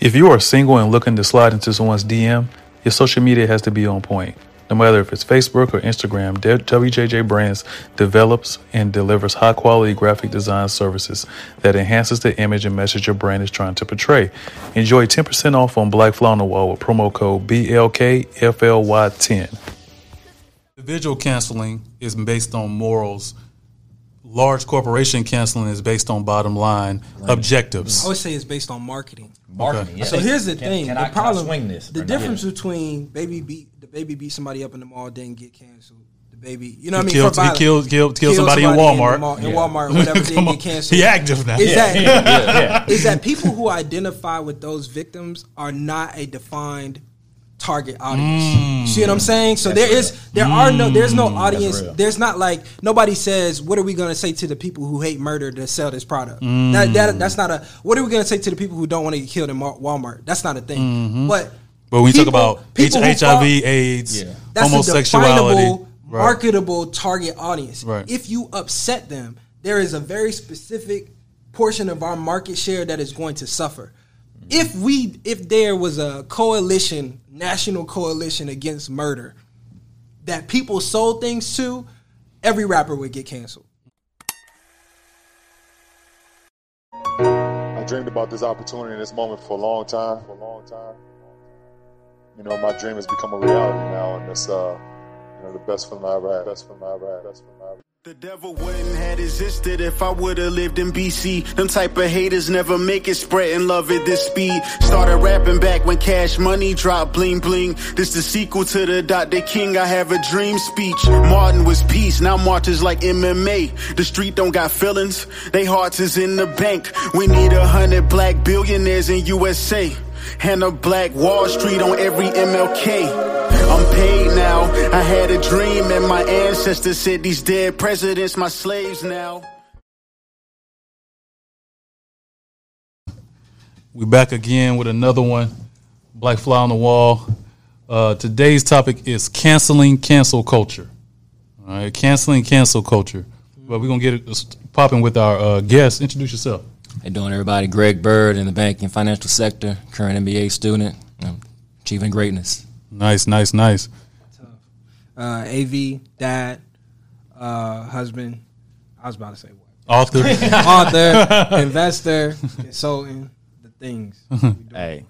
If you are single and looking to slide into someone's DM, your social media has to be on point. No matter if it's Facebook or Instagram, WJJ Brands develops and delivers high quality graphic design services that enhances the image and message your brand is trying to portray. Enjoy 10% off on Black Fly on the Wall with promo code BLKFLY10. Individual canceling is based on morals. Large corporation canceling is based on bottom line objectives. I would say it's based on marketing. Marketing. Yeah. So here's the Can- thing: can the I- can I problem, swing this the or not? difference between baby beat DaBaby beat somebody up in the mall didn't get canceled. DaBaby, you know what I mean? killed- for he violence. killed- killed- killed somebody in the Walmart. mall- in Walmart, whatever didn't get canceled. He active now. Is Yeah, that yeah, yeah. is that people who identify with those victims are not a defined target audience. Mm. See what I'm saying? So there is there are no there's no audience. There's not like nobody says what are we going to say to the people who hate murder to sell this product. That, that that's not a what are we going to say to the people who don't want to get killed in Walmart? That's not a thing. But But when we talk about H- HIV, fall- AIDS, Yeah. that's a homosexuality, right. marketable target audience. Right. If you upset them, there is a very specific portion of our market share that is going to suffer. If we, if there was a coalition, national coalition against murder, that people sold things to, every rapper would get canceled. I dreamed about this opportunity and this moment for a long time. For a long time. You know, my dream has become a reality now, and it's uh, you know, the best film I ever had. Best film I ever had. Best film I ever. The devil wouldn't had existed if I would've lived in BC. Them type of haters never make it spreading love at this speed. Started rapping back when cash money dropped bling bling. This the sequel to the Dr. King I have a dream speech. Martin was peace, now Martin's like MMA. The street don't got feelings, they hearts is in the bank. We need a hundred black billionaires in USA. And a black Wall Street on every MLK. I'm paid now. I had a dream, and my ancestors said these dead presidents my slaves now. We back again with another one. Black Fly on the Wall. Uh, today's topic is canceling cancel culture. All right, canceling cancel culture. But we're gonna get it popping with our uh, guest. Introduce yourself. Hey, doing, everybody? Greg Bird in the banking financial sector, current MBA student, um, achieving greatness. Nice, nice, nice. Uh, AV, dad, uh, husband. I was about to say what? Author. Author, investor, consultant, the things. Hey,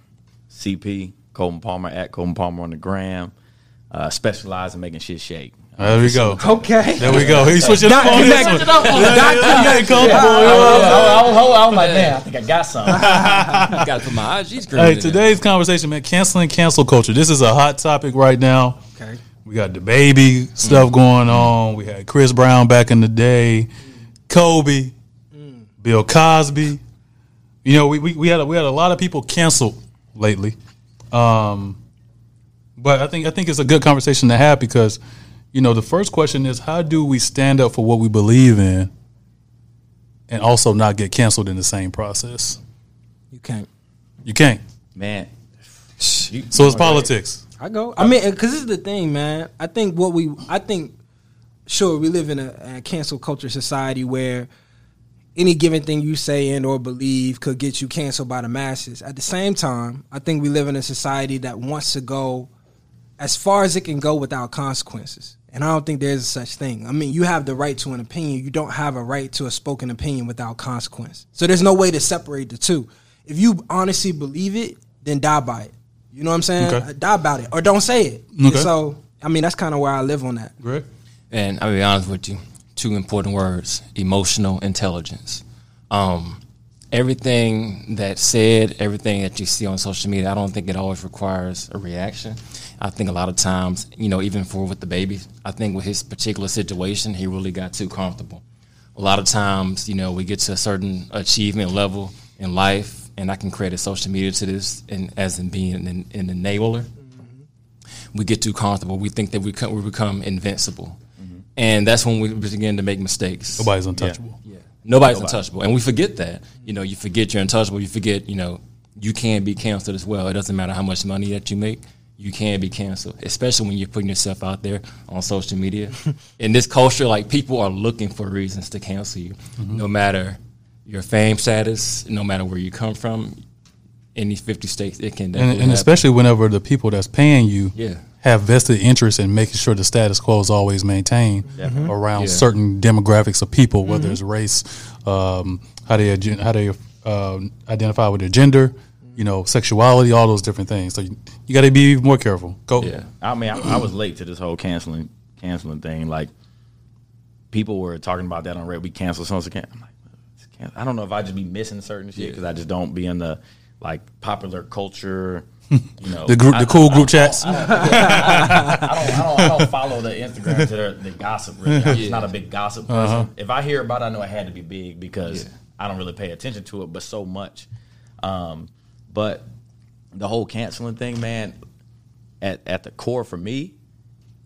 CP Colton Palmer at Colton Palmer on the gram. Uh, specialize in making shit shake. There we go. Okay. There we go. He switching up on this one. Yeah, yeah, come on. I was like, man, I think I got some. Got to put my IG screen. Hey, in there. today's conversation, man, canceling cancel culture. This is a hot topic right now. Okay. We got DaBaby stuff going on. We had Chris Brown back in the day, Kobe, Bill Cosby. You know, we, we, we had a, we had a lot of people canceled lately. Um, but I think I think it's a good conversation to have because, you know, the first question is how do we stand up for what we believe in, and also not get canceled in the same process? You can't. You can't. Man, So it's politics. I go. I mean, because this is the thing, man. I think what we, I think, sure, we live in a, a cancel culture society where any given thing you say and or believe could get you canceled by the masses. At the same time, I think we live in a society that wants to go as far as it can go without consequences. And I don't think there's such thing. I mean, you have the right to an opinion. You don't have a right to a spoken opinion without consequence. So there's no way to separate the two. If you honestly believe it, then die by it. You know what I'm saying? Okay. Die about it or don't say it. Okay. So, I mean, that's kind of where I live on that. Greg? And I'll be honest with you, two important words: emotional intelligence. Um, everything that's said, everything that you see on social media, I don't think it always requires a reaction. I think a lot of times, you know, even for with DaBaby, I think with his particular situation, he really got too comfortable. A lot of times, you know, we get to a certain achievement level in life, and I can credit social media to this, and as in being an, an enabler. Mm-hmm. We get too comfortable. We think that we become, we become invincible, mm-hmm. and that's when we begin to make mistakes. Nobody's untouchable. Yeah, Nobody's untouchable, and we forget that. You know, you forget you're untouchable. You forget, you know, you can be canceled as well. It doesn't matter how much money that you make. You can be canceled, especially when you're putting yourself out there on social media. In this culture, like people are looking for reasons to cancel you, no matter your fame status, no matter where you come from. In these 50 states, it can and, and especially whenever the people that's paying you Yeah. have vested interest in making sure the status quo is always maintained around Yeah. certain demographics of people, whether it's race, um, how they agen- how they uh, identify with their gender, you know, sexuality, all those different things. So you, you got to be even more careful. Go. Yeah. I mean, I, I was late to this whole canceling canceling thing. Like, people were talking about that on Red. We canceled so can I'm like, it's I don't know if I just be missing certain shit because I just don't be in the like popular culture. You know, The group, I- the cool group chats. I don't, don't, I don't follow the Instagram to their, the gossip. Really, I'm just not a big gossip person. If I hear about, it, I know it had to be big because I don't really pay attention to it, but so much. Um, but the whole canceling thing, man, at at the core for me,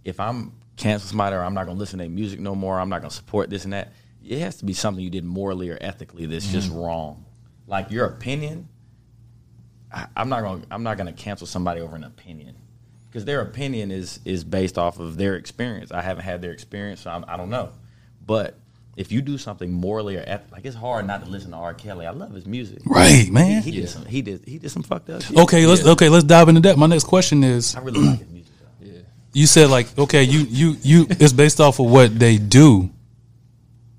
if I'm cancel somebody or I'm not gonna listen to their music no more, I'm not gonna support this and that. It has to be something you did morally or ethically that's just mm-hmm. wrong. Like your opinion, I, I'm not gonna I'm not gonna cancel somebody over an opinion because their opinion is is based off of their experience. I haven't had their experience, so I'm, I don't know. But if you do something morally or eth- like, it's hard not to listen to R. Kelly. I love his music. Right, man. He, he did some. He did. He did some fucked up. Shit. Okay, let's okay, let's dive into that. My next question is I really like his music. Though. you said like okay you you you it's based off of what they do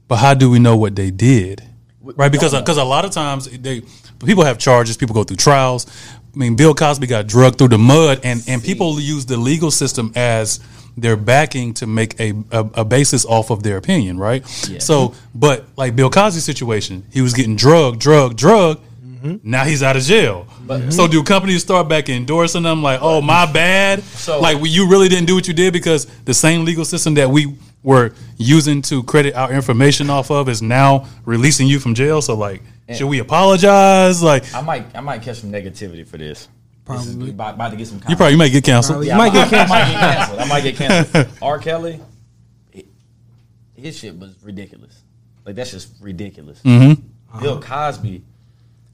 but how do we know what they did right because because a lot of times they people have charges people go through trials i mean bill cosby got drugged through the mud and and people use the legal system as their backing to make a, a, a basis off of their opinion right so but like bill cosby's situation he was getting drug, drugged drugged mm-hmm. now he's out of jail. so do companies start back endorsing them like, oh my bad? So- like we, you really didn't do what you did because the same legal system that we were using to credit our information off of is now releasing you from jail. So like, should we apologize? Like, I might. I might catch some negativity for this. This is Probably. about, about to get some. you probably might get canceled. You might get I might get canceled. I might get canceled. R. Kelly, he- his shit was ridiculous. Like that's just ridiculous. Mm-hmm. Bill Cosby,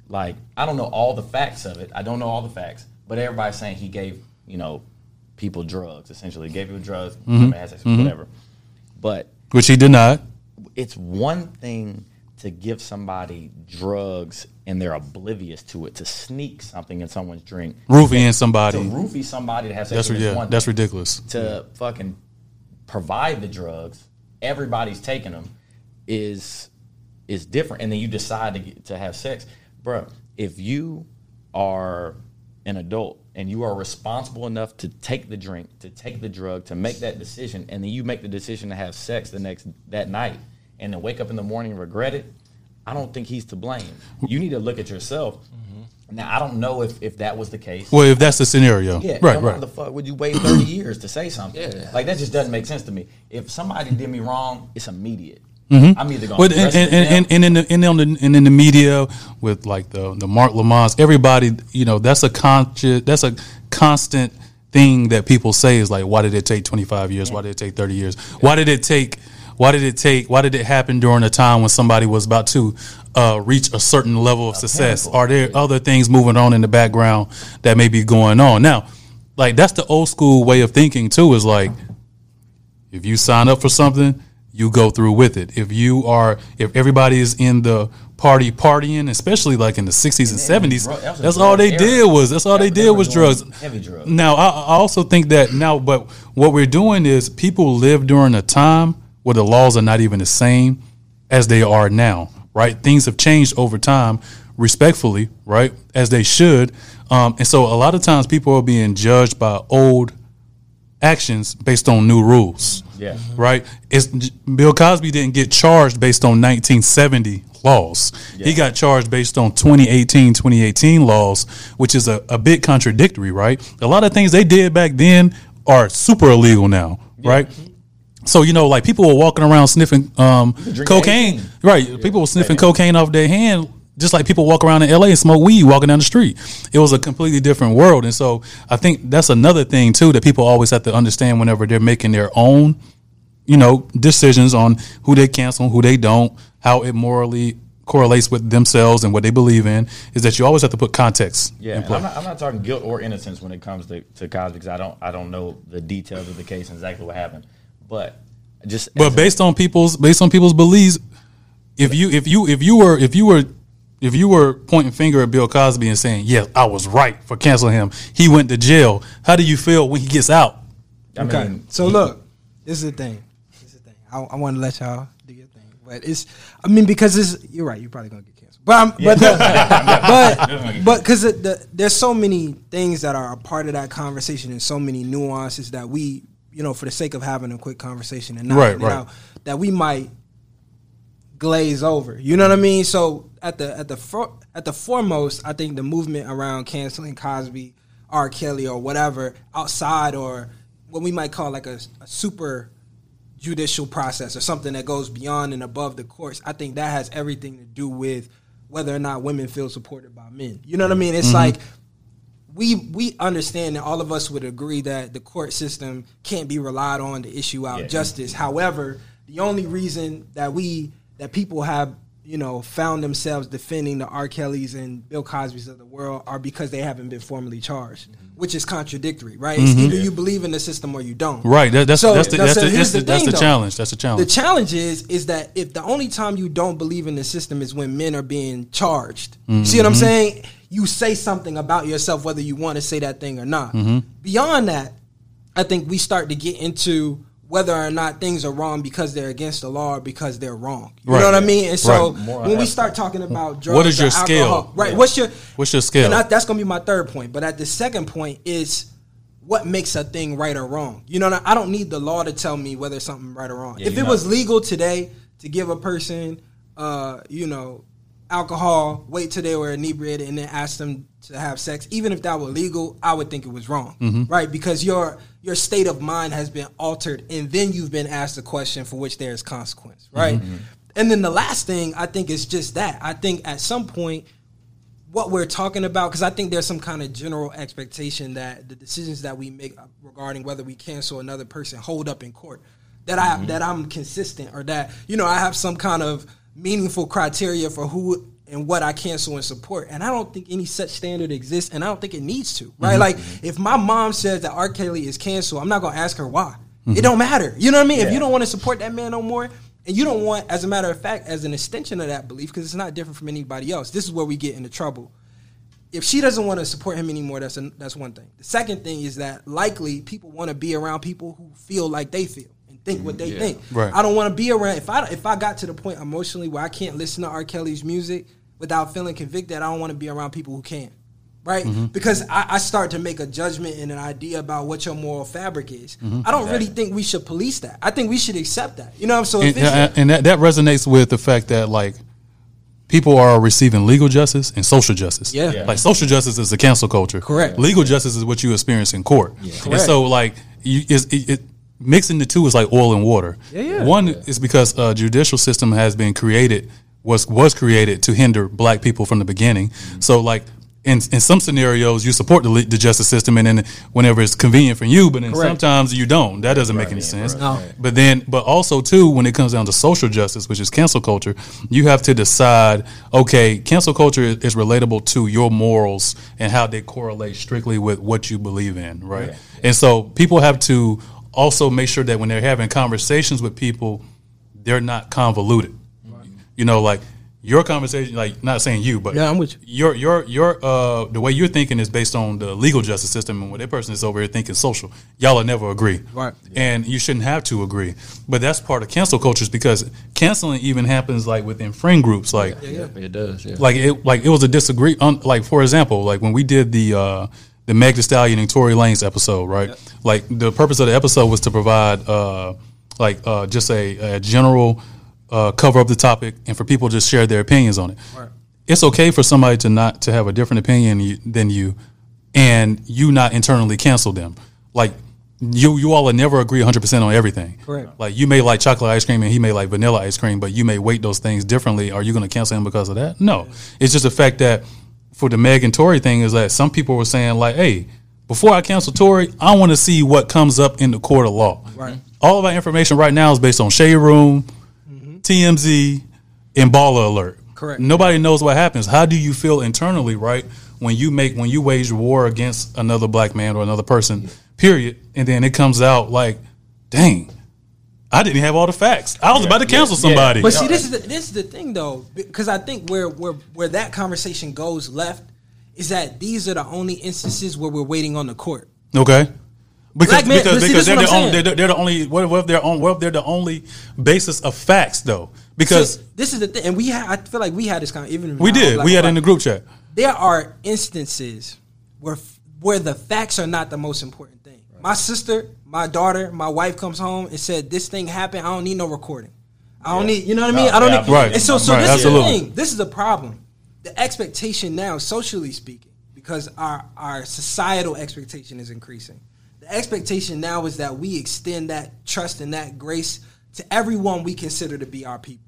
like I don't know all the facts of it. I don't know all the facts, but everybody's saying he gave you know people drugs. Essentially, gave people drugs, Mm-hmm. had sex, whatever. But Which he denied. it's one thing to give somebody drugs and they're oblivious to it, to sneak something in someone's drink, Roofing to somebody. to roofie somebody to have sex That's with yeah, one that's ridiculous. To fucking provide the drugs, everybody's taking them, is is different, and then you decide to get, to have sex, bro. If you are an adult and you are responsible enough to take the drink, to take the drug, to make that decision, and then you make the decision to have sex the next that night, and then wake up in the morning and regret it, I don't think he's to blame. You need to look at yourself. Now I don't know if, if that was the case. Well, if that's the scenario, Yeah, right, then why right. the fuck would you wait thirty years to say something? Yeah. like that just doesn't make sense to me. If somebody did me wrong, it's immediate. Mm-hmm. I'm either going But to and, and, and, and in the and in the and in the media with like the the Mark Lamont, everybody, you know, that's a conscious, that's a constant thing that people say is like, why did it take twenty five years? Why did it take thirty years? Why did it take? Why did it take? Why did it happen during a time when somebody was about to uh, reach a certain level of success? Are there other things moving on in the background that may be going on now? Like that's the old school way of thinking too. Is like if you sign up for something, you go through with it. If you are, if everybody is in the party partying, especially like in the sixties and seventies, that that's all they era. did was that's all That- they they did was drugs. heavy drugs. Now I, I also think that now, but what we're doing is people live during a time where the laws are not even the same as they are now. Right? Things have changed over time, respectfully, right, as they should. Um, and so a lot of times people are being judged by old actions based on new rules yeah, right? It's Bill Cosby didn't get charged based on 1970 laws. He got charged based on 2018, 2018 laws, which is a, a bit contradictory, right? A lot of things they did back then are super illegal now, right? So you know, like people were walking around sniffing um, cocaine, 18. right? People were sniffing cocaine off their hand just like people walk around in LA and smoke weed walking down the street. It was a completely different world. And so I think that's another thing too that people always have to understand whenever they're making their own, you know, decisions on who they cancel, who they don't, how it morally correlates with themselves and what they believe in is that you always have to put context Yeah, in and play. I'm not, I'm not talking guilt or innocence when it comes to, to Cosby because I don't I don't know the details of the case and exactly what happened. But just But as a- based on people's based on people's beliefs, if you if you if you were if you were if you were pointing finger at Bill Cosby and saying, "Yes, I was right for canceling him. He went to jail." How do you feel when he gets out? I Okay. mean, so look, this is the thing. This is the thing. I, I want to let y'all do your thing, but it's. I mean, because it's. You're right. You're probably gonna get canceled, but I'm, but but but because the, the, there's so many things that are a part of that conversation and so many nuances that we, you know, for the sake of having a quick conversation and not Right, right. out, that we might glaze over. You know what I mean? So at the at the at the foremost, I think the movement around canceling Cosby, R. Kelly, or whatever outside or what we might call like a, a super judicial process or something that goes beyond and above the courts. I think that has everything to do with whether or not women feel supported by men. You know what I mm-hmm. mean? It's like mm-hmm. We we understand that all of us would agree that the court system can't be relied on to issue out Yeah. justice. However, the only reason that we that people have you know found themselves defending the R. Kellys and Bill Cosby's of the world are because they haven't been formally charged, mm-hmm. which is contradictory, right? Mm-hmm. It's either you believe in the system or you don't. Right. That, that's So- that's the that's so the, here's that's the, the that's thing, the though. challenge. That's the The challenge. challenge is is that if the only time you don't believe in the system is when men are being charged, see what I'm mm-hmm. saying? You say something about yourself whether you want to say that thing or not. Beyond that, I think we start to get into whether or not things are wrong because they're against the law or because they're wrong. You Right. know what I mean? And so Right. When we start talking about drugs, What is or your scale? alcohol- right? Yeah. What's your What's your scale? and I, that's gonna be my third point. But at the second point is what makes a thing right or wrong. You know, I don't need the law to tell me whether something right or wrong. if it not- was legal today to give a person, uh, you know, alcohol, wait till they were inebriated, and then ask them to have sex, even if that were legal, I would think it was wrong, Mm-hmm. right? Because your your state of mind has been altered, and then you've been asked a question for which there is consequence, right? Mm-hmm. And then the last thing I think is just that. I think at some point what we're talking about because I think there's some kind of general expectation that the decisions that we make regarding whether we cancel another person hold up in court that I that I'm consistent or that you know I have some kind of meaningful criteria for who and what I cancel and support and I don't think any such standard exists and I don't think it needs to right mm-hmm. like if my mom says that R. Kelly is canceled I'm not gonna ask her why it mm-hmm. don't matter you know what I mean if you don't want to support that man no more and you don't want, as a matter of fact, as an extension of that belief, because it's not different from anybody else. This is where we get into trouble. If she doesn't want to support him anymore, that's an, that's one thing. The second thing is that likely people want to be around people who feel like they feel think what they think. Right. I don't want to be around. If I if I got to the point emotionally where I can't listen to R. Kelly's music without feeling convicted, I don't want to be around people who can. Right, mm-hmm. because I, I start to make a judgment and an idea about what your moral fabric is. Mm-hmm. I don't really think we should police that. I think we should accept that. You know, so if and, it's, and- and that, that resonates with the fact that like people are receiving legal justice and social justice. Yeah. Yeah. Like social justice is the cancel culture. Correct. Legal justice is what you experience in court. And Correct. so like you it, it mixing the two is like oil and water. Yeah, yeah. One is because a judicial system has been created was was created to hinder black people from the beginning. Mm-hmm. So like in, in some scenarios, you support the, the justice system, and then whenever it's convenient for you, but then Correct. sometimes you don't. That doesn't make any yeah, sense. right, No. But then, but also too, when it comes down to social justice, which is cancel culture, you have to decide. Okay, cancel culture is, is relatable to your morals and how they correlate strictly with what you believe in, right? And so people have to also make sure that when they're having conversations with people, they're not convoluted. You know, like your conversation, like not saying you, but Yeah, I'm with you. Your your your uh the way you're thinking is based on the legal justice system, and what that person is over here thinking social, y'all will never agree, Right. And you shouldn't have to agree. But that's part of cancel cultures because canceling even happens like within friend groups, like yeah, It does. Yeah. like it like it was a disagree on like for example like when we did the uh the Meg Thee Stallion and Tory Lanez episode right like the purpose of the episode was to provide uh like uh just a, a general uh cover of the topic and for people to just share their opinions on it Right. it's okay for somebody to not to have a different opinion you- than you and you not internally cancel them like you you all will never agree 100 percent on everything. Correct. Like you may like chocolate ice cream and he may like vanilla ice cream, but you may weight those things differently. Are you going to cancel him because of that? No. It's just the fact that for the Meg and Tory thing is that some people were saying like, hey, before I cancel Tory, I want to see what comes up in the court of law. Right. All of our information right now is based on Shade Room, TMZ, and Baller Alert. Correct. Nobody knows what happens. How do you feel internally, right? When you make when you wage war against another black man or another person, period, and then it comes out like, dang, I didn't have all the facts. I was about to cancel somebody. But see, this is the, this is the thing though, because I think where where where that conversation goes left is that these are the only instances where we're waiting on the court. Okay. Because Black man- because, but because they're the what I'm only saying. they're, they're the only what if, what if they're on what if they're the only basis of facts though because So this is the thing, and we ha- I feel like we had this kind of even we did Black we had Black- in the group chat there are instances where where the facts are not the most important thing. My sister, my daughter, my wife comes home and said, "This thing happened. I don't need no recording. I don't need. You know what I mean? I don't yeah, need." Right. And so, so Right, this absolutely. is the thing. This is the problem. The expectation now, socially speaking, because our our societal expectation is increasing. The expectation now is that we extend that trust and that grace to everyone we consider to be our people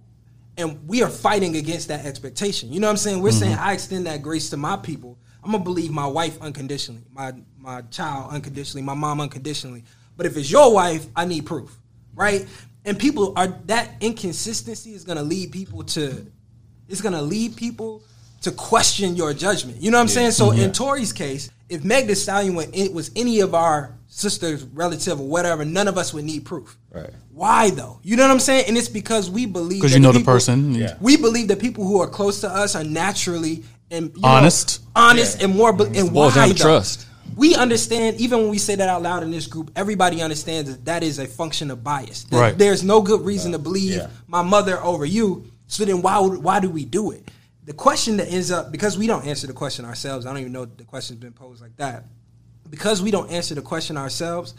and we are fighting against that expectation. You know what I'm saying? We're mm-hmm. saying I extend that grace to my people. I'm gonna believe my wife unconditionally, my my child unconditionally, my mom unconditionally. But if it's your wife, I need proof, right? And people are that inconsistency is gonna lead people to it's gonna lead people to question your judgment. You know what I'm saying? So mm-hmm. in Tory's case, if Meg Thee Stallion wa- was any of our sisters, relative, or whatever, none of us would need proof. Right. Why though? You know what I'm saying? And it's because we believe because you know the people- person Yeah. we believe that people who are close to us are naturally and you know, Honest. honest, and more. be- And why though? trust. We understand, even when we say that out loud in this group, everybody understands that that is a function of bias. That Right. There's no good reason to believe yeah. my mother over you. So then, why would, why do we do it? The question that ends up because we don't answer the question ourselves. I don't even know the question's been posed like that. Because we don't answer the question ourselves,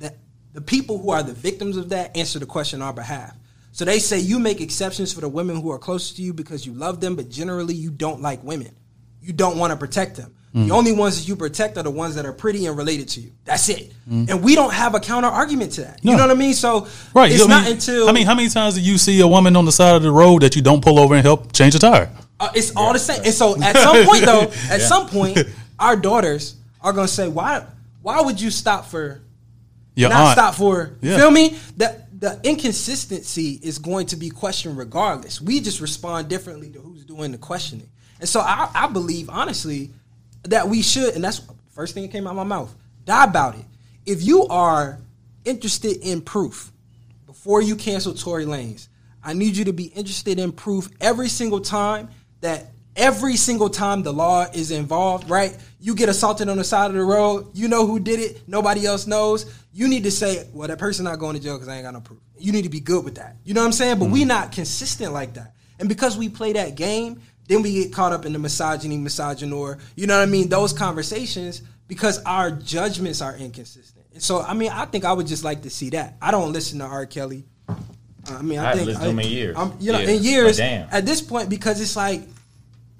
that the people who are the victims of that answer the question on our behalf. So they say you make exceptions for the women who are close to you because you love them, but generally you don't like women. You don't want to protect them. The only ones that you protect are the ones that are pretty and related to you. That's it. And we don't have a counter argument to that. You know what I mean? So right it's I not until I mean how many times do you see a woman on the side of the road that you don't pull over and help change a tire Uh, it's all the same. And so at some point though, at some point, our daughters are gonna say, Why why would you stop for your not aunt stop for Yeah. feel me? The the inconsistency is going to be questioned regardless. We just respond differently to who's doing the questioning. And so I, I believe honestly that we should, and that's first thing that came out of my mouth. Die about it. If you are interested in proof before you cancel Tory Lanez, I need you to be interested in proof every single time that every single time the law is involved, right? You get assaulted on the side of the road, you know who did it, nobody else knows. You need to say, well, that person not going to jail because I ain't got no proof. You need to be good with that. You know what I'm saying? But mm. we not consistent like that. And because we play that game, then we get caught up in the misogyny, misogynoir, you know what I mean? Those conversations because our judgments are inconsistent. And so, I mean, I think I would just like to see that. I don't listen to R. Kelly. Uh, I mean, I, I haven't think listened to him in years. I'm, you know, Yeah. in years damn. at this point because it's like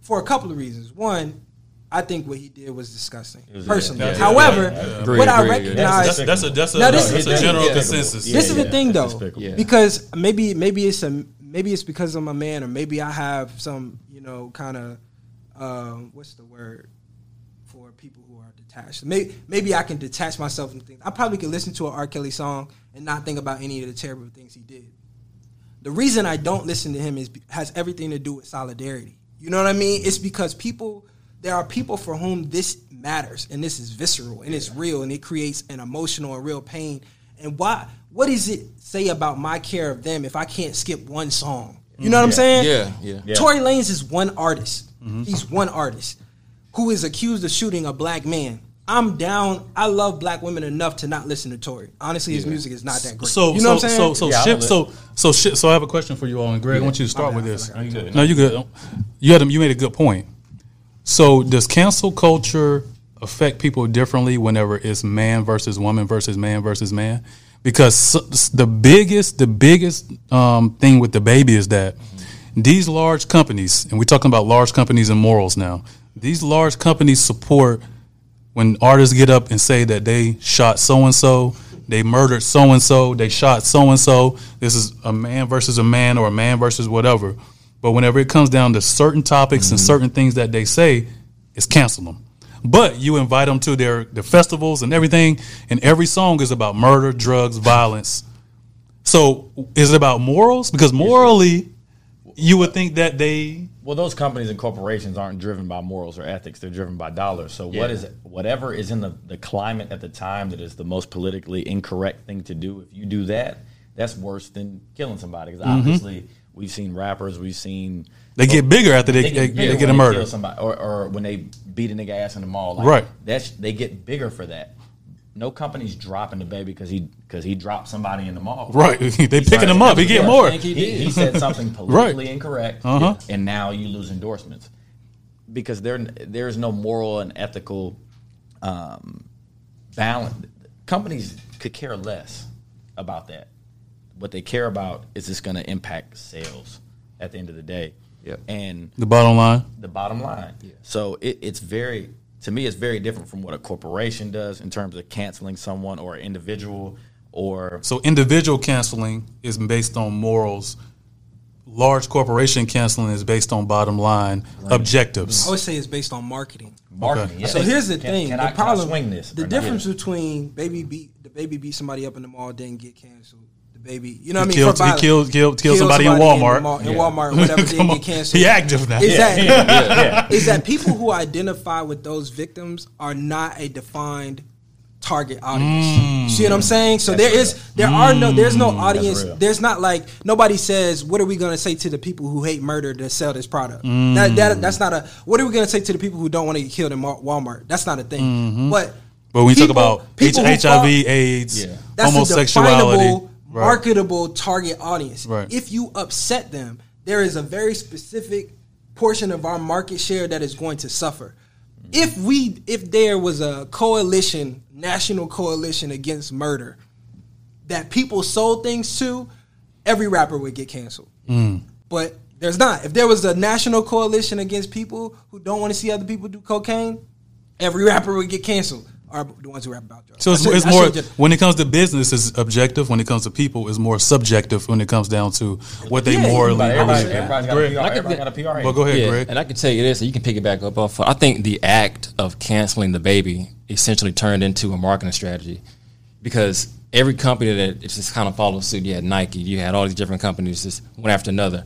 for a couple of reasons. One, I think what he did was disgusting. was- personally, yeah, yeah, however, yeah, yeah. Agree, what I agree, recognize that's, that's a that's a, Now, this is a general Yeah. consensus Yeah. this is the thing though. Yeah. because maybe maybe it's a maybe it's because I'm a man, or maybe I have some you know kind of um, what's the word for people who are detached. Maybe maybe I can detach myself from things. I probably could listen to an R. Kelly song and not think about any of the terrible things he did. The reason I don't listen to him is has everything to do with solidarity. You know what I mean? It's because people there are people for whom this matters and this is visceral and it's real and it creates an emotional and real pain. And why what does it say about my care of them if I can't skip one song? You know what I'm saying? Yeah, yeah. Yeah. Tory Lanez is one artist. Mm-hmm. He's one artist who is accused of shooting a black man. I'm down. I love black women enough to not listen to Tory. Honestly, his music is not that great. So, you so, know what I'm saying? so, so, Yeah, I so, so, shit, so, I have a question for you all, and Greg, I want you to start with this. feel like you good. No, you good. You had a, you made a good point. So, does cancel culture affect people differently whenever it's man versus woman versus man versus man? Because the biggest, the biggest um, thing with DaBaby is that these large companies, and we're talking about large companies and morals now. These large companies support when artists get up and say that they shot so and so they murdered so and so, they shot so and so. This is a man versus a man or a man versus whatever. But whenever it comes down to certain topics and certain things that they say, it's cancel them. But you invite them to their their festivals and everything, and every song is about murder, drugs, violence. So is it about morals? Because morally, you would think that they Well, those companies and corporations aren't driven by morals or ethics; they're driven by dollars. So, what Yeah. is whatever is in the, the climate at the time that is the most politically incorrect thing to do? If you do that, that's worse than killing somebody. Because mm-hmm. obviously, we've seen rappers, we've seen they get bigger after they, they, get they, bigger get a murder. somebody, or, or when they beat a nigga ass in the mall. Like, Right. That's they get bigger for that. No company's dropping DaBaby because he because he dropped somebody in the mall. Right. they picking him up. He get more. He, he said something politically incorrect, Uh-huh. and now you lose endorsements because there there is no moral and ethical um, balance. Companies could care less about that. What they care about is this going to impact sales at the end of the day. Yep. And The bottom line. the bottom line. Yeah. So it, it's very to me it's very different from what a corporation does in terms of canceling someone or an individual or So individual canceling is based on morals. Large corporation canceling is based on bottom line objectives. I would say it's based on marketing. marketing. Yeah. So here's the Can- thing: Can, the I, can I problem, swing this? the or not? difference between baby beat DaBaby beat somebody up in the mall didn't get canceled. DaBaby, you know what I mean? killed- he violence. killed- killed- killed somebody in the Walmart. mall- in Yeah. Walmart, whatever Come didn't on. get canceled. He active now. Is Yeah, that yeah, yeah. is that people who identify with those victims are not a defined target audience. Mm. See what I'm saying? So there is there are no there's no mm. audience. There's not like nobody says what are we going to say to the people who hate murder to sell this product. That, that mm. that's not a what are we going to say to the people who don't want to get killed in Walmart? That's not a thing. Mm-hmm. But But when you talk about H- HIV, fall- AIDS, Yeah. homosexuality, definable, right. marketable target audience. Right. If you upset them, there is a very specific portion of our market share that is going to suffer. If we, if there was a coalition, national coalition against murder, that people sold things to, every rapper would get canceled. Mm. But there's not. If there was a national coalition against people who don't want to see other people do cocaine, every rapper would get canceled. Or the ones who rap about drugs. So it's, should- it's more just- when it comes to business, it's objective. When it comes to people, it's more subjective. When it comes down to what they Yeah, morally But everybody, believe everybody's got a Greg, PR. Everybody got a PR. well, go ahead, Yeah, Greg. and I can tell you this, and you can pick it back up off. I think the act of canceling DaBaby essentially turned into a marketing strategy because every company that it just kind of followed suit. You had Nike, you had all these different companies just one after another.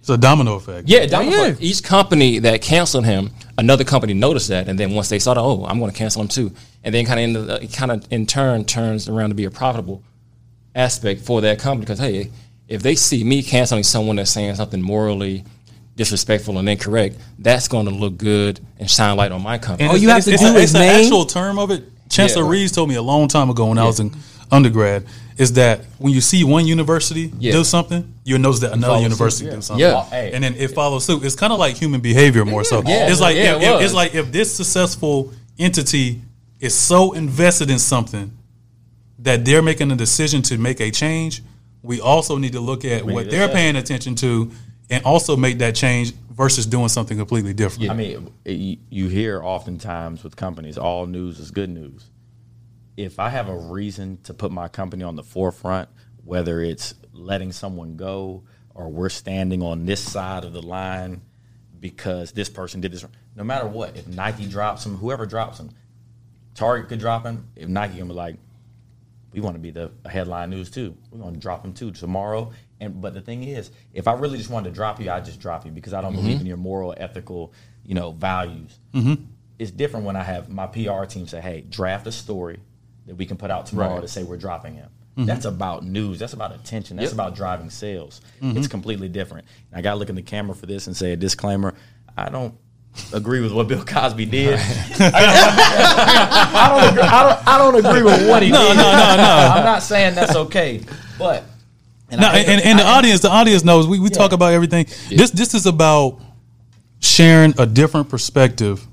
It's a domino effect. Yeah, Domino- oh, effect each company that canceled him, another company noticed that, and then once they saw that, oh, I'm going to cancel them too, and then kind of uh, it kind of in turn turns around to be a profitable aspect for that company because hey, if they see me canceling someone that's saying something morally disrespectful and incorrect, that's going to look good and shine light on my company. And All you have to it's do a- is it's the name- actual term of it. Chancellor Yeah. Reeves told me a long time ago when I was in undergrad is that when you see one university Yeah. do something, you'll notice that another follow university suit, yeah. do something. Yeah. Hey. And then it follows suit. It's kind of like human behavior more so. Yeah. It's like Yeah, if, it it's like if this successful entity is so invested in something that they're making a decision to make a change, we also need to look at what they're assess. paying attention to and also make that change versus doing something completely different. I mean, it, you- you hear oftentimes with companies, all news is good news. If I have a reason to put my company on the forefront, whether it's letting someone go or we're standing on this side of the line because this person did this, no matter what, if Nike drops them, whoever drops them, Target could drop him. If Nike can be like, we want to be the headline news too. We're going to drop them too tomorrow. And but the thing is, if I really just wanted to drop you, I just drop you because I don't believe in mm-hmm. your moral, ethical, you know, values. Mm-hmm. It's different when I have my PR team say, "Hey, draft a story that we can put out tomorrow to say we're dropping him." Mm-hmm. That's about news. That's about attention. That's about driving sales. Mm-hmm. It's completely different. And I got to look in the camera for this and say a disclaimer. I don't agree with what Bill Cosby did. I don't agree. I don't, I don't agree with what he did. No, no, no, no. I'm not saying that's okay, but and No, I- and, and the audience, the audience knows we, we talk about everything. This this is about sharing a different perspective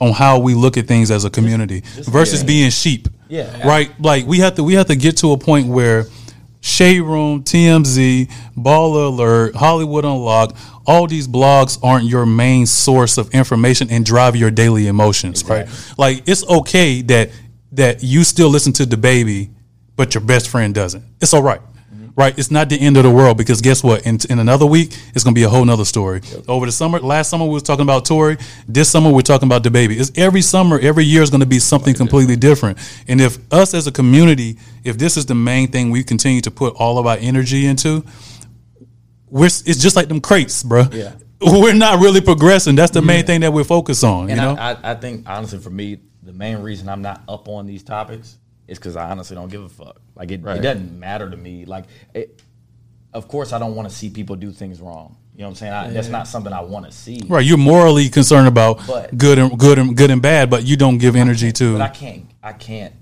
on how we look at things as a community versus being sheep. Yeah. Right? Like we have to we have to get to a point where Shade Room, TMZ, Baller Alert, Hollywood Unlocked, all these blogs aren't your main source of information and drive your daily emotions, right? Like it's okay that that you still listen to DaBaby, but your best friend doesn't. It's all right. Right, it's not the end of the world because guess what? In, in another week, it's gonna be a whole nother story. Over the summer, last summer we was talking about Tory. This summer we're talking about DaBaby. It's every summer, every year is gonna be something completely different. And if us as a community, if this is the main thing we continue to put all of our energy into, we're it's just like them crates, bro. Yeah. We're not really progressing. That's the main thing that we're focused on. And you know, I, I think honestly, for me, the main reason I'm not up on these topics is because I honestly don't give a fuck. Like it, it doesn't matter to me. Like, it, of course, I don't want to see people do things wrong. You know what I'm saying? I, That's not something I want to see. right? You're morally concerned about But- good and good and good and bad, but you don't give energy to. But I can't. I can't.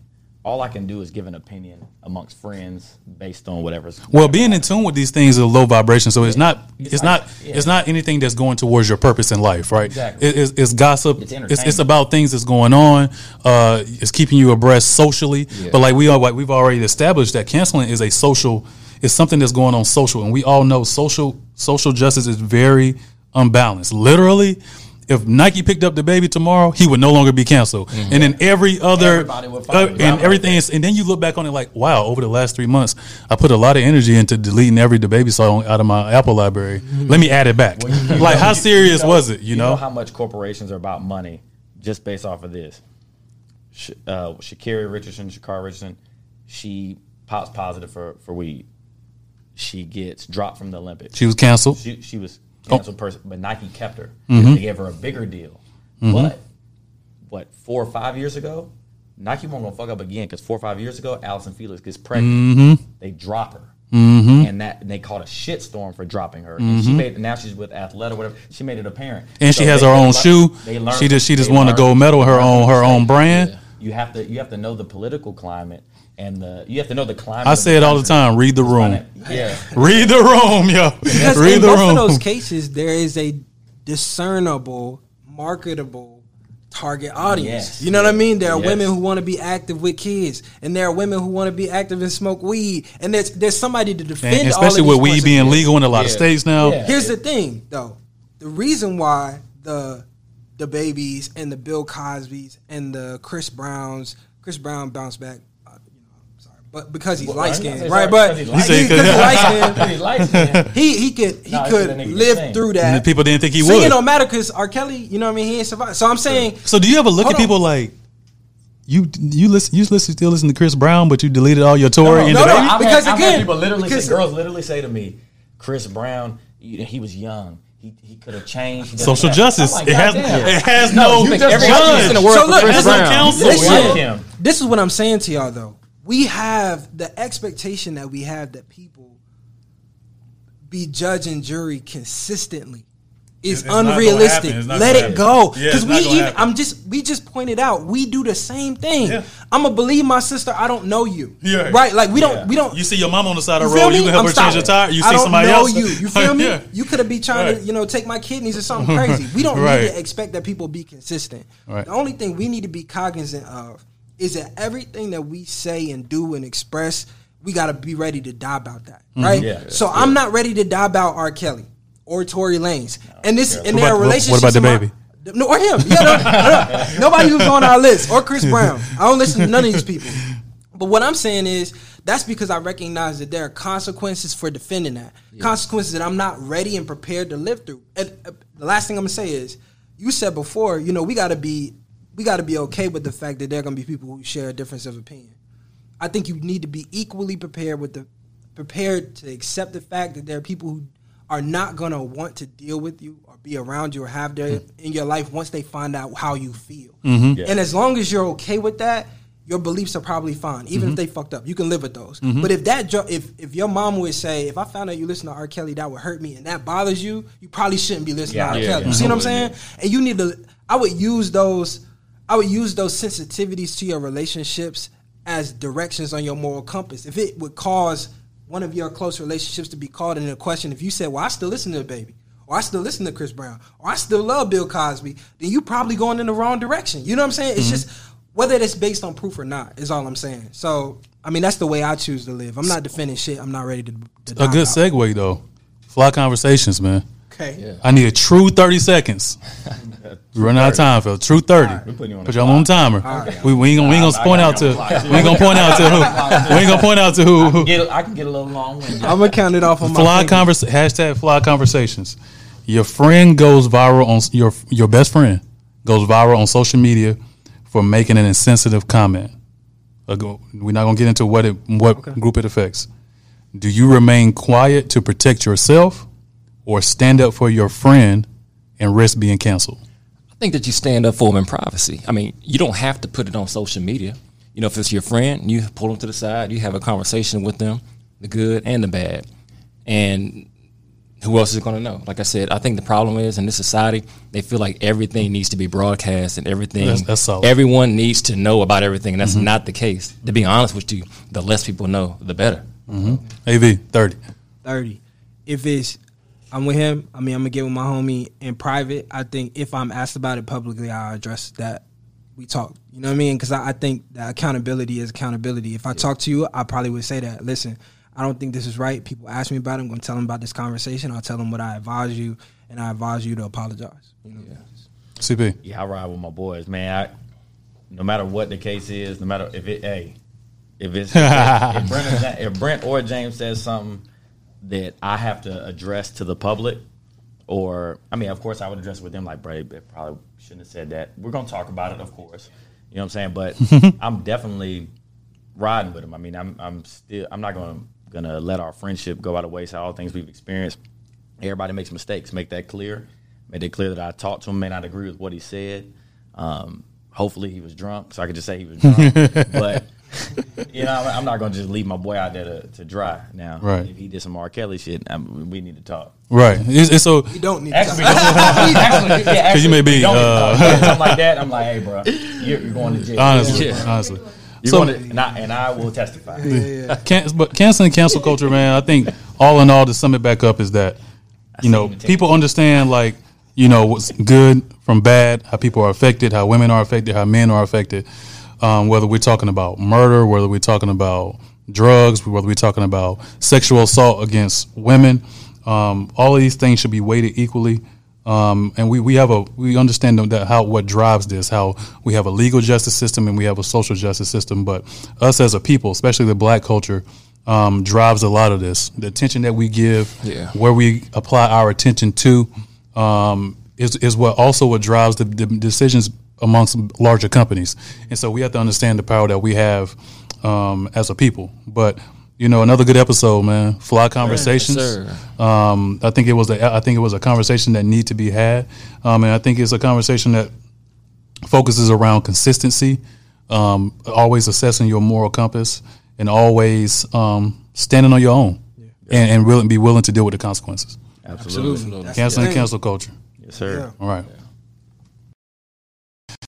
All I can do is give an opinion amongst friends based on whatever's. Well, being in tune with these things is a low vibration, so it's not it's not yeah. it's not anything that's going towards your purpose in life, right? Exactly. It- it's, it's gossip. It's It's, it's, about things that's going on. Uh, it's keeping you abreast socially. But like we are, like we've already established that canceling is a social. It's something that's going on social, and we all know social social justice is very unbalanced. Literally. If Nike picked up DaBaby tomorrow, he would no longer be canceled, and then every other, Everybody would follow uh, and drama. everything is, and then you look back on it like, wow, over the last three months, I put a lot of energy into deleting every DaBaby song out of my Apple library. Let me add it back. like, how serious was it? You, know, how much corporations are about money just based off of this. Sh- uh, Shakira Richardson, Sha'Carri Richardson, she pops positive for, for weed. She gets dropped from the Olympics. she was canceled. She, she was Oh. canceled person, but Nike kept her. Mm-hmm. They gave her a bigger deal. But what four or five years ago, Nike won't gonna fuck up again because four or five years ago, Allyson Felix gets pregnant. Mm-hmm. They drop her, and that and they caught a shitstorm for dropping her. And she made now she's with Athleta, or whatever. She made it apparent, Mm-hmm. And she has her own lear- shoe. they learned She just she just won a learned- gold medal. Her own her own brand. You have to you have to know the political climate and the you have to know the climate. I say it all the time. Read the room. Yeah. Read the room, yo. Because Read in the both room. of those cases, there is a discernible, marketable target audience. Yes. You know what I mean? There are Yes. women who want to be active with kids, and there are women who want to be active and smoke weed, and there's there's somebody to defend. And especially with weed being view. legal in a lot of states now. Yeah. Here's the thing, though. The reason why the the babies and the Bill Cosby's and the Chris Browns, Chris Brown bounced back. Uh, you know, I'm sorry, but because he's light skinned, Sorry, right? But because he, he's light- because he's light skinned, Because he's light skinned. he he could he Nah, could what that nigga live saying. through And that. people didn't think he Singing would. don't matter because R. Kelly, you know what I mean? He ain't survived. So I'm saying, So do you ever look at people on. like you you listen you listen still listen to Chris Brown, but you deleted all your Tory and no, the no, baby? Because had, I've again, people literally because- say, girls literally say to me, Chris Brown, he was young. He, he could have changed. He Social have-" justice. Like, it has "Goddamn." it has no, you make judge. every excuse in the world so look, Chris There's Brown. counsel. Like listen, him. this is what I'm saying to y'all though. We have the expectation that we have that people be judge and jury consistently is unrealistic. happen. It's not Let it happen. go because it's we even. happen. I'm just we just pointed out we do the same thing. Yeah. I'm gonna believe my sister. I don't know you. Yeah. Right? Like we don't. Yeah. We don't. You see your mom on the side of You the road, you me? can help I'm her change her tire. You I see don't somebody know else. you. You feel me? Yeah. You could have been trying to, you know, take my kidneys or something crazy. We don't Right. need to expect that people be consistent. Right. The only thing we need to be cognizant of is that everything that we say and do and express, we got to be ready to die about that, Mm-hmm. right? Yeah. so I'm not ready to die about R. Kelly or Tory Lanez, and this and their about- what- what about the in my- baby? no, or him. Yeah, no, no, no. nobody who's on our list, or Chris Brown. I don't listen to none of these people. But what I'm saying is that's because I recognize that there are consequences for defending that. Consequences that I'm not ready and prepared to live through. And uh, the last thing I'm gonna say is, you said before, you know, we gotta be we gotta be okay with the fact that there are gonna be people who share a difference of opinion. I think you need to be equally prepared with the prepared to accept the fact that there are people who are not gonna want to deal with you or be around you or have their in your life once they find out how you feel. Mm-hmm. And as long as you're okay with that, your beliefs are probably fine, even Mm-hmm. if they fucked up. You can live with those. But if that jo- if if your mom would say, if I found out you listen to R. Kelly, that would hurt me, and that bothers you, you probably shouldn't be listening Yeah, to R. yeah, Kelly. yeah. You see what I'm saying? And you need to. I would use those. I would use those sensitivities to your relationships as directions on your moral compass. If it would cause one of your close relationships to be called into question, if you said, "Well, I still listen to DaBaby," or "I still listen to Chris Brown," or "I still love Bill Cosby," then you probably going in the wrong direction. You know what I'm saying? It's Mm-hmm. just whether it's based on proof or not is all I'm saying. So, I mean, that's the way I choose to live. I'm not defending shit. I'm not ready to. to A good out. segue though. Fly conversations, man. Okay. I need a true thirty seconds. We run out of time, Phil. True thirty. putting you on Put the y'all on timer. We, we ain't gonna we ain't gonna point out to you on the clock. we ain't gonna point out to who we ain't gonna point out to who, who Get, I can get a little long winded. I'm gonna count it off on my fly finger. convers hashtag fly conversations. Your friend goes viral on your your best friend goes viral on social media for making an insensitive comment. Uh, We're not gonna get into what it what group it affects. Do you remain quiet to protect yourself, or stand up for your friend and risk being canceled? I think that you stand up for them in privacy. I mean, you don't have to put it on social media. You know, if it's your friend, you pull them to the side, you have a conversation with them, the good and the bad. And who else is going to know? Like I said, I think the problem is in this society, they feel like everything needs to be broadcast and everything. That's- that's solid. everyone needs to know about everything, and that's mm-hmm. not the case. To be honest with you, the less people know, the better. Mm-hmm. Av thirty. thirty. If it's I'm with him, I mean I'm gonna get with my homie in private. I think if I'm asked about it publicly, I'll address that. We talk. You know what I mean? Because I, I think that accountability is accountability. If I talk to you, I probably would say that. Listen, I don't think this is right. People ask me about it. I'm gonna tell them about this conversation. I'll tell them what I advise you, and I advise you to apologize. You know? CP. Yeah, I ride with my boys, man. I, no matter what the case is, no matter if it, hey, if it's if, Brent if Brent or James says something that I have to address to the public, or I mean, of course, I would address it with them like, bro, they probably shouldn't have said that. We're gonna talk about it, of course. You know what I'm saying? But I'm definitely riding with him. I mean, I'm I'm still I'm not gonna gonna let our friendship go by the wayside. All things we've experienced. Everybody makes mistakes. Make that clear. Make it clear that I talked to him. May not agree with what he said. Um, hopefully, he was drunk, so I could just say he was drunk. but you know, I'm, I'm not gonna just leave my boy out there to, to dry. Now, Right. if he did some R. Kelly shit, um, we need to talk. Right. It's, it's so You don't need Actually, to. we don't- actually, yeah, you may be, we don't need to uh. Yeah, something like that. I'm like, hey, bro, you're, you're going to jail. honestly, Yeah. honestly. You're So- going to, and I, and I will testify. Can, but canceling cancel culture, man. I think all in all, to sum it back up, is that you know seen the people understand like you know what's good from bad, how people are affected, how women are affected, how men are affected. Um, whether we're talking about murder, whether we're talking about drugs, whether we're talking about sexual assault against women, um, all of these things should be weighted equally. Um, and we, we have a we understand that how what drives this how we have a legal justice system and we have a social justice system but us as a people especially the black culture um, drives a lot of this the attention that we give Yeah. where we apply our attention to um, is, is what also what drives the, the decisions amongst larger companies and so we have to understand the power that we have um, as a people but you know another good episode man fly conversations sir. um, I think it was a I think it was a conversation that need to be had, um, and I think it's a conversation that focuses around consistency, um, always assessing your moral compass, and always um, standing on your own, and, and really be willing to deal with the consequences. Absolutely. Absolutely. Canceling cancel culture. Yes, sir. All right.